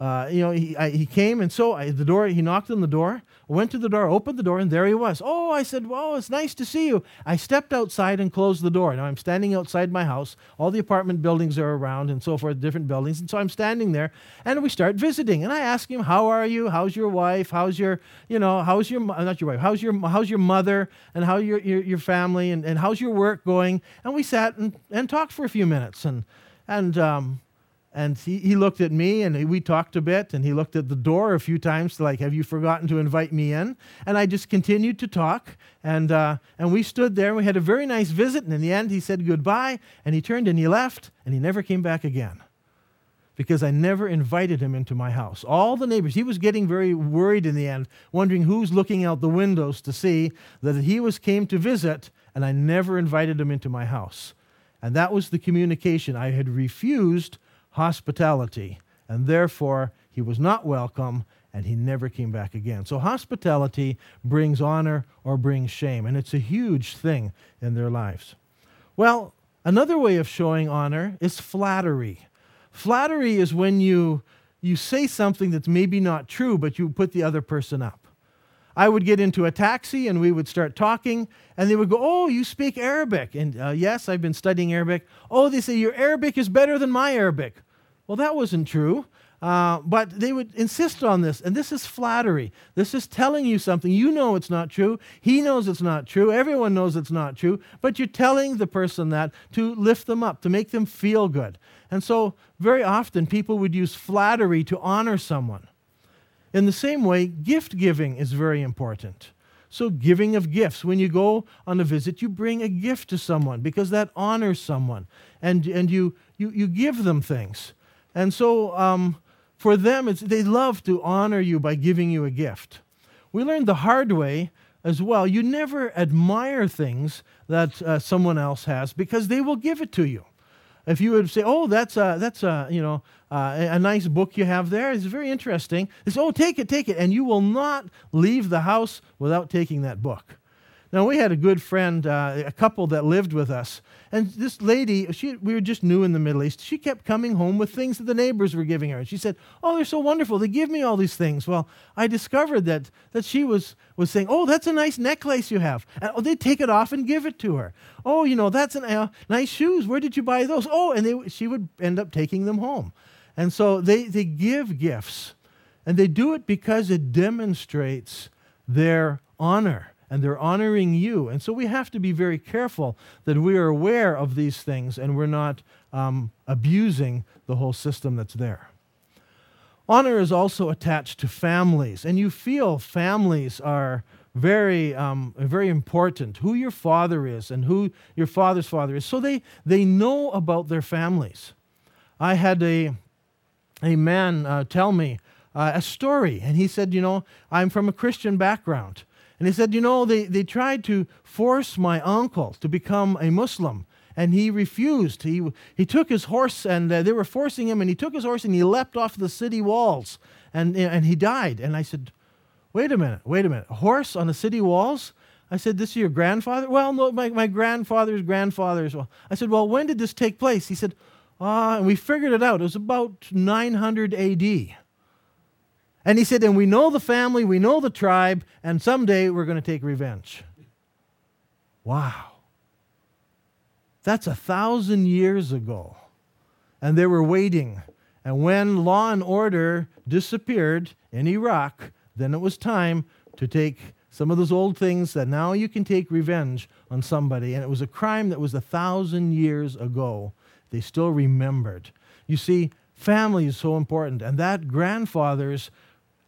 uh, you know, he, I, he came, and so I, the door, he knocked on the door, went to the door, opened the door, and there he was. Oh, I said, well, it's nice to see you. I stepped outside and closed the door. Now I'm standing outside my house. All the apartment buildings are around and so forth, different buildings. And so I'm standing there, and we start visiting. And I ask him, how are you? How's your wife? How's your, you know, how's your, not your wife, how's your, how's your mother? And how your, your, your family? And, and how's your work going? And we sat and, and talked for a few minutes. And, and, um, and he, he looked at me and we talked a bit and he looked at the door a few times to like have you forgotten to invite me in? And i just continued to talk. And, uh, and we stood there and we had a very nice visit. And in the end he said goodbye and he turned and he left and he never came back again because i never invited him into my house. All the neighbors he was getting very worried in the end wondering who's looking out the windows to see that he was came to visit and i never invited him into my house. And that was the communication i had refused hospitality, and therefore he was not welcome and he never came back again. So hospitality brings honor or brings shame, and it's a huge thing in their lives. Well, another way of showing honor is flattery. Flattery is when you you say something that's maybe not true, but you put the other person up. I would get into a taxi and we would start talking, and they would go, Oh, you speak Arabic. And uh, yes, I've been studying Arabic. Oh, they say, Your Arabic is better than my Arabic. Well, that wasn't true. Uh, but they would insist on this, and this is flattery. This is telling you something. You know it's not true. He knows it's not true. Everyone knows it's not true. But you're telling the person that to lift them up, to make them feel good. And so, very often, people would use flattery to honor someone. In the same way, gift giving is very important. So, giving of gifts. When you go on a visit, you bring a gift to someone because that honors someone. And, and you, you, you give them things. And so, um, for them, they love to honor you by giving you a gift. We learned the hard way as well. You never admire things that uh, someone else has because they will give it to you. If you would say, "Oh, that's a that's a you know uh, a nice book you have there. It's very interesting," they say, "Oh, take it, take it," and you will not leave the house without taking that book. Now we had a good friend, uh, a couple that lived with us, and this lady, she, we were just new in the Middle East. She kept coming home with things that the neighbors were giving her. And she said, Oh, they're so wonderful. They give me all these things. Well, I discovered that, that she was, was saying, Oh, that's a nice necklace you have. And oh, they'd take it off and give it to her. Oh, you know, that's an, uh, nice shoes. Where did you buy those? Oh, and they, she would end up taking them home. And so they, they give gifts, and they do it because it demonstrates their honor and they're honoring you. And so we have to be very careful that we are aware of these things and we're not um, abusing the whole system that's there. Honor is also attached to families, and you feel families are very, um, very important. Who your father is and who your father's father is. So they, they know about their families. I had a, a man uh, tell me uh, a story, and he said, You know, I'm from a Christian background. And he said, You know, they, they tried to force my uncle to become a Muslim, and he refused. He, he took his horse, and uh, they were forcing him, and he took his horse and he leapt off the city walls, and, and he died. And I said, Wait a minute, wait a minute. A horse on the city walls? I said, This is your grandfather? Well, no, my, my grandfather's grandfather's. Well, I said, Well, when did this take place? He said, Ah, uh, and we figured it out. It was about 900 AD. And he said, and we know the family, we know the tribe, and someday we're going to take revenge. Wow. That's a thousand years ago. And they were waiting. And when law and order disappeared in Iraq, then it was time to take some of those old things that now you can take revenge on somebody. And it was a crime that was a thousand years ago. They still remembered. You see, family is so important. And that grandfather's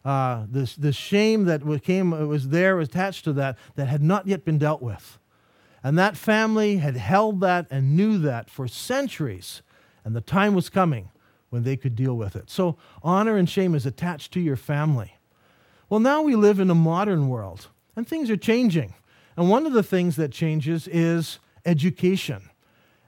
uh, this, this shame that came, was there attached to that that had not yet been dealt with. And that family had held that and knew that for centuries. And the time was coming when they could deal with it. So honor and shame is attached to your family. Well, now we live in a modern world, and things are changing. And one of the things that changes is education.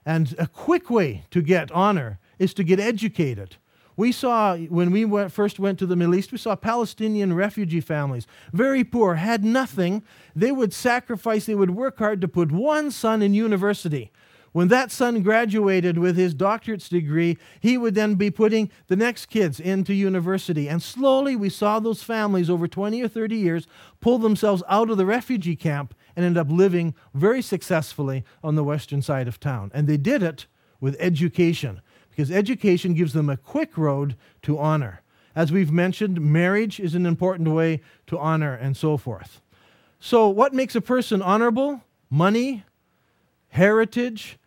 And a quick way to get honor is to get educated. We saw, when we went, first went to the Middle East, we saw Palestinian refugee families, very poor, had nothing. They would sacrifice, they would work hard to put one son in university. When that son graduated with his doctorate's degree, he would then be putting the next kids into university. And slowly we saw those families over 20 or 30 years pull themselves out of the refugee camp and end up living very successfully on the western side of town. And they did it with education because education gives them a quick road to honor. As we've mentioned, marriage is an important way to honor and so forth. So, what makes a person honorable? Money, heritage,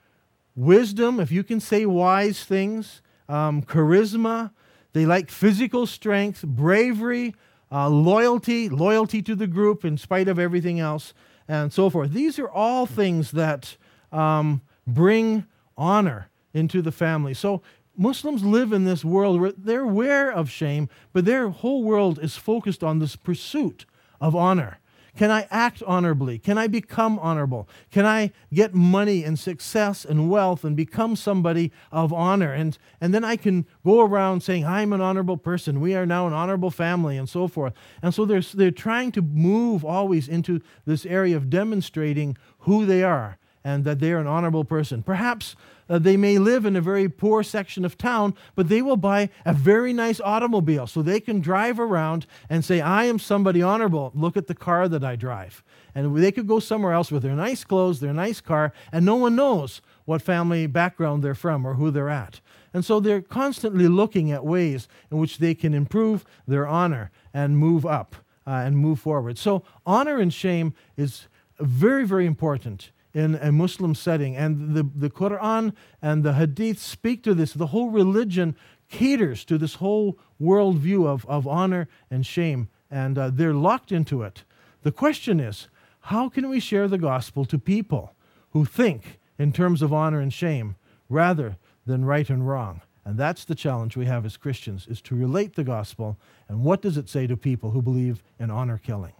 wisdom, if you can say wise things, um, charisma. They like physical strength, bravery, uh, loyalty, loyalty to the group in spite of everything else, and so forth. These are all things that um, bring honor into the family. So Muslims live in this world where they're aware of shame, but their whole world is focused on this pursuit of honor. Can I act honorably? Can I become honorable? Can I get money and success and wealth and become somebody of honor? And, and then I can go around saying, I'm an honorable person. We are now an honorable family, and so forth. And so they're, they're trying to move always into this area of demonstrating who they are and that they're an honorable person. Perhaps uh, they may live in a very poor section of town, but they will buy a very nice automobile so they can drive around and say, I am somebody honorable. Look at the car that I drive. And they could go somewhere else with their nice clothes, their nice car, and no one knows what family background they're from or who they're at. And so they're constantly looking at ways in which they can improve their honor and move up uh, and move forward. So honor and shame is very, very important in a Muslim setting. And the, the Quran and the Hadith speak to this. The whole religion caters to this whole worldview of, of honor and shame, and uh, they're locked into it. The question is how can we share the gospel to people who think in terms of honor and shame rather than right and wrong? And that's the challenge we have as Christians is to relate the gospel and what does it say to people who believe in honor killing?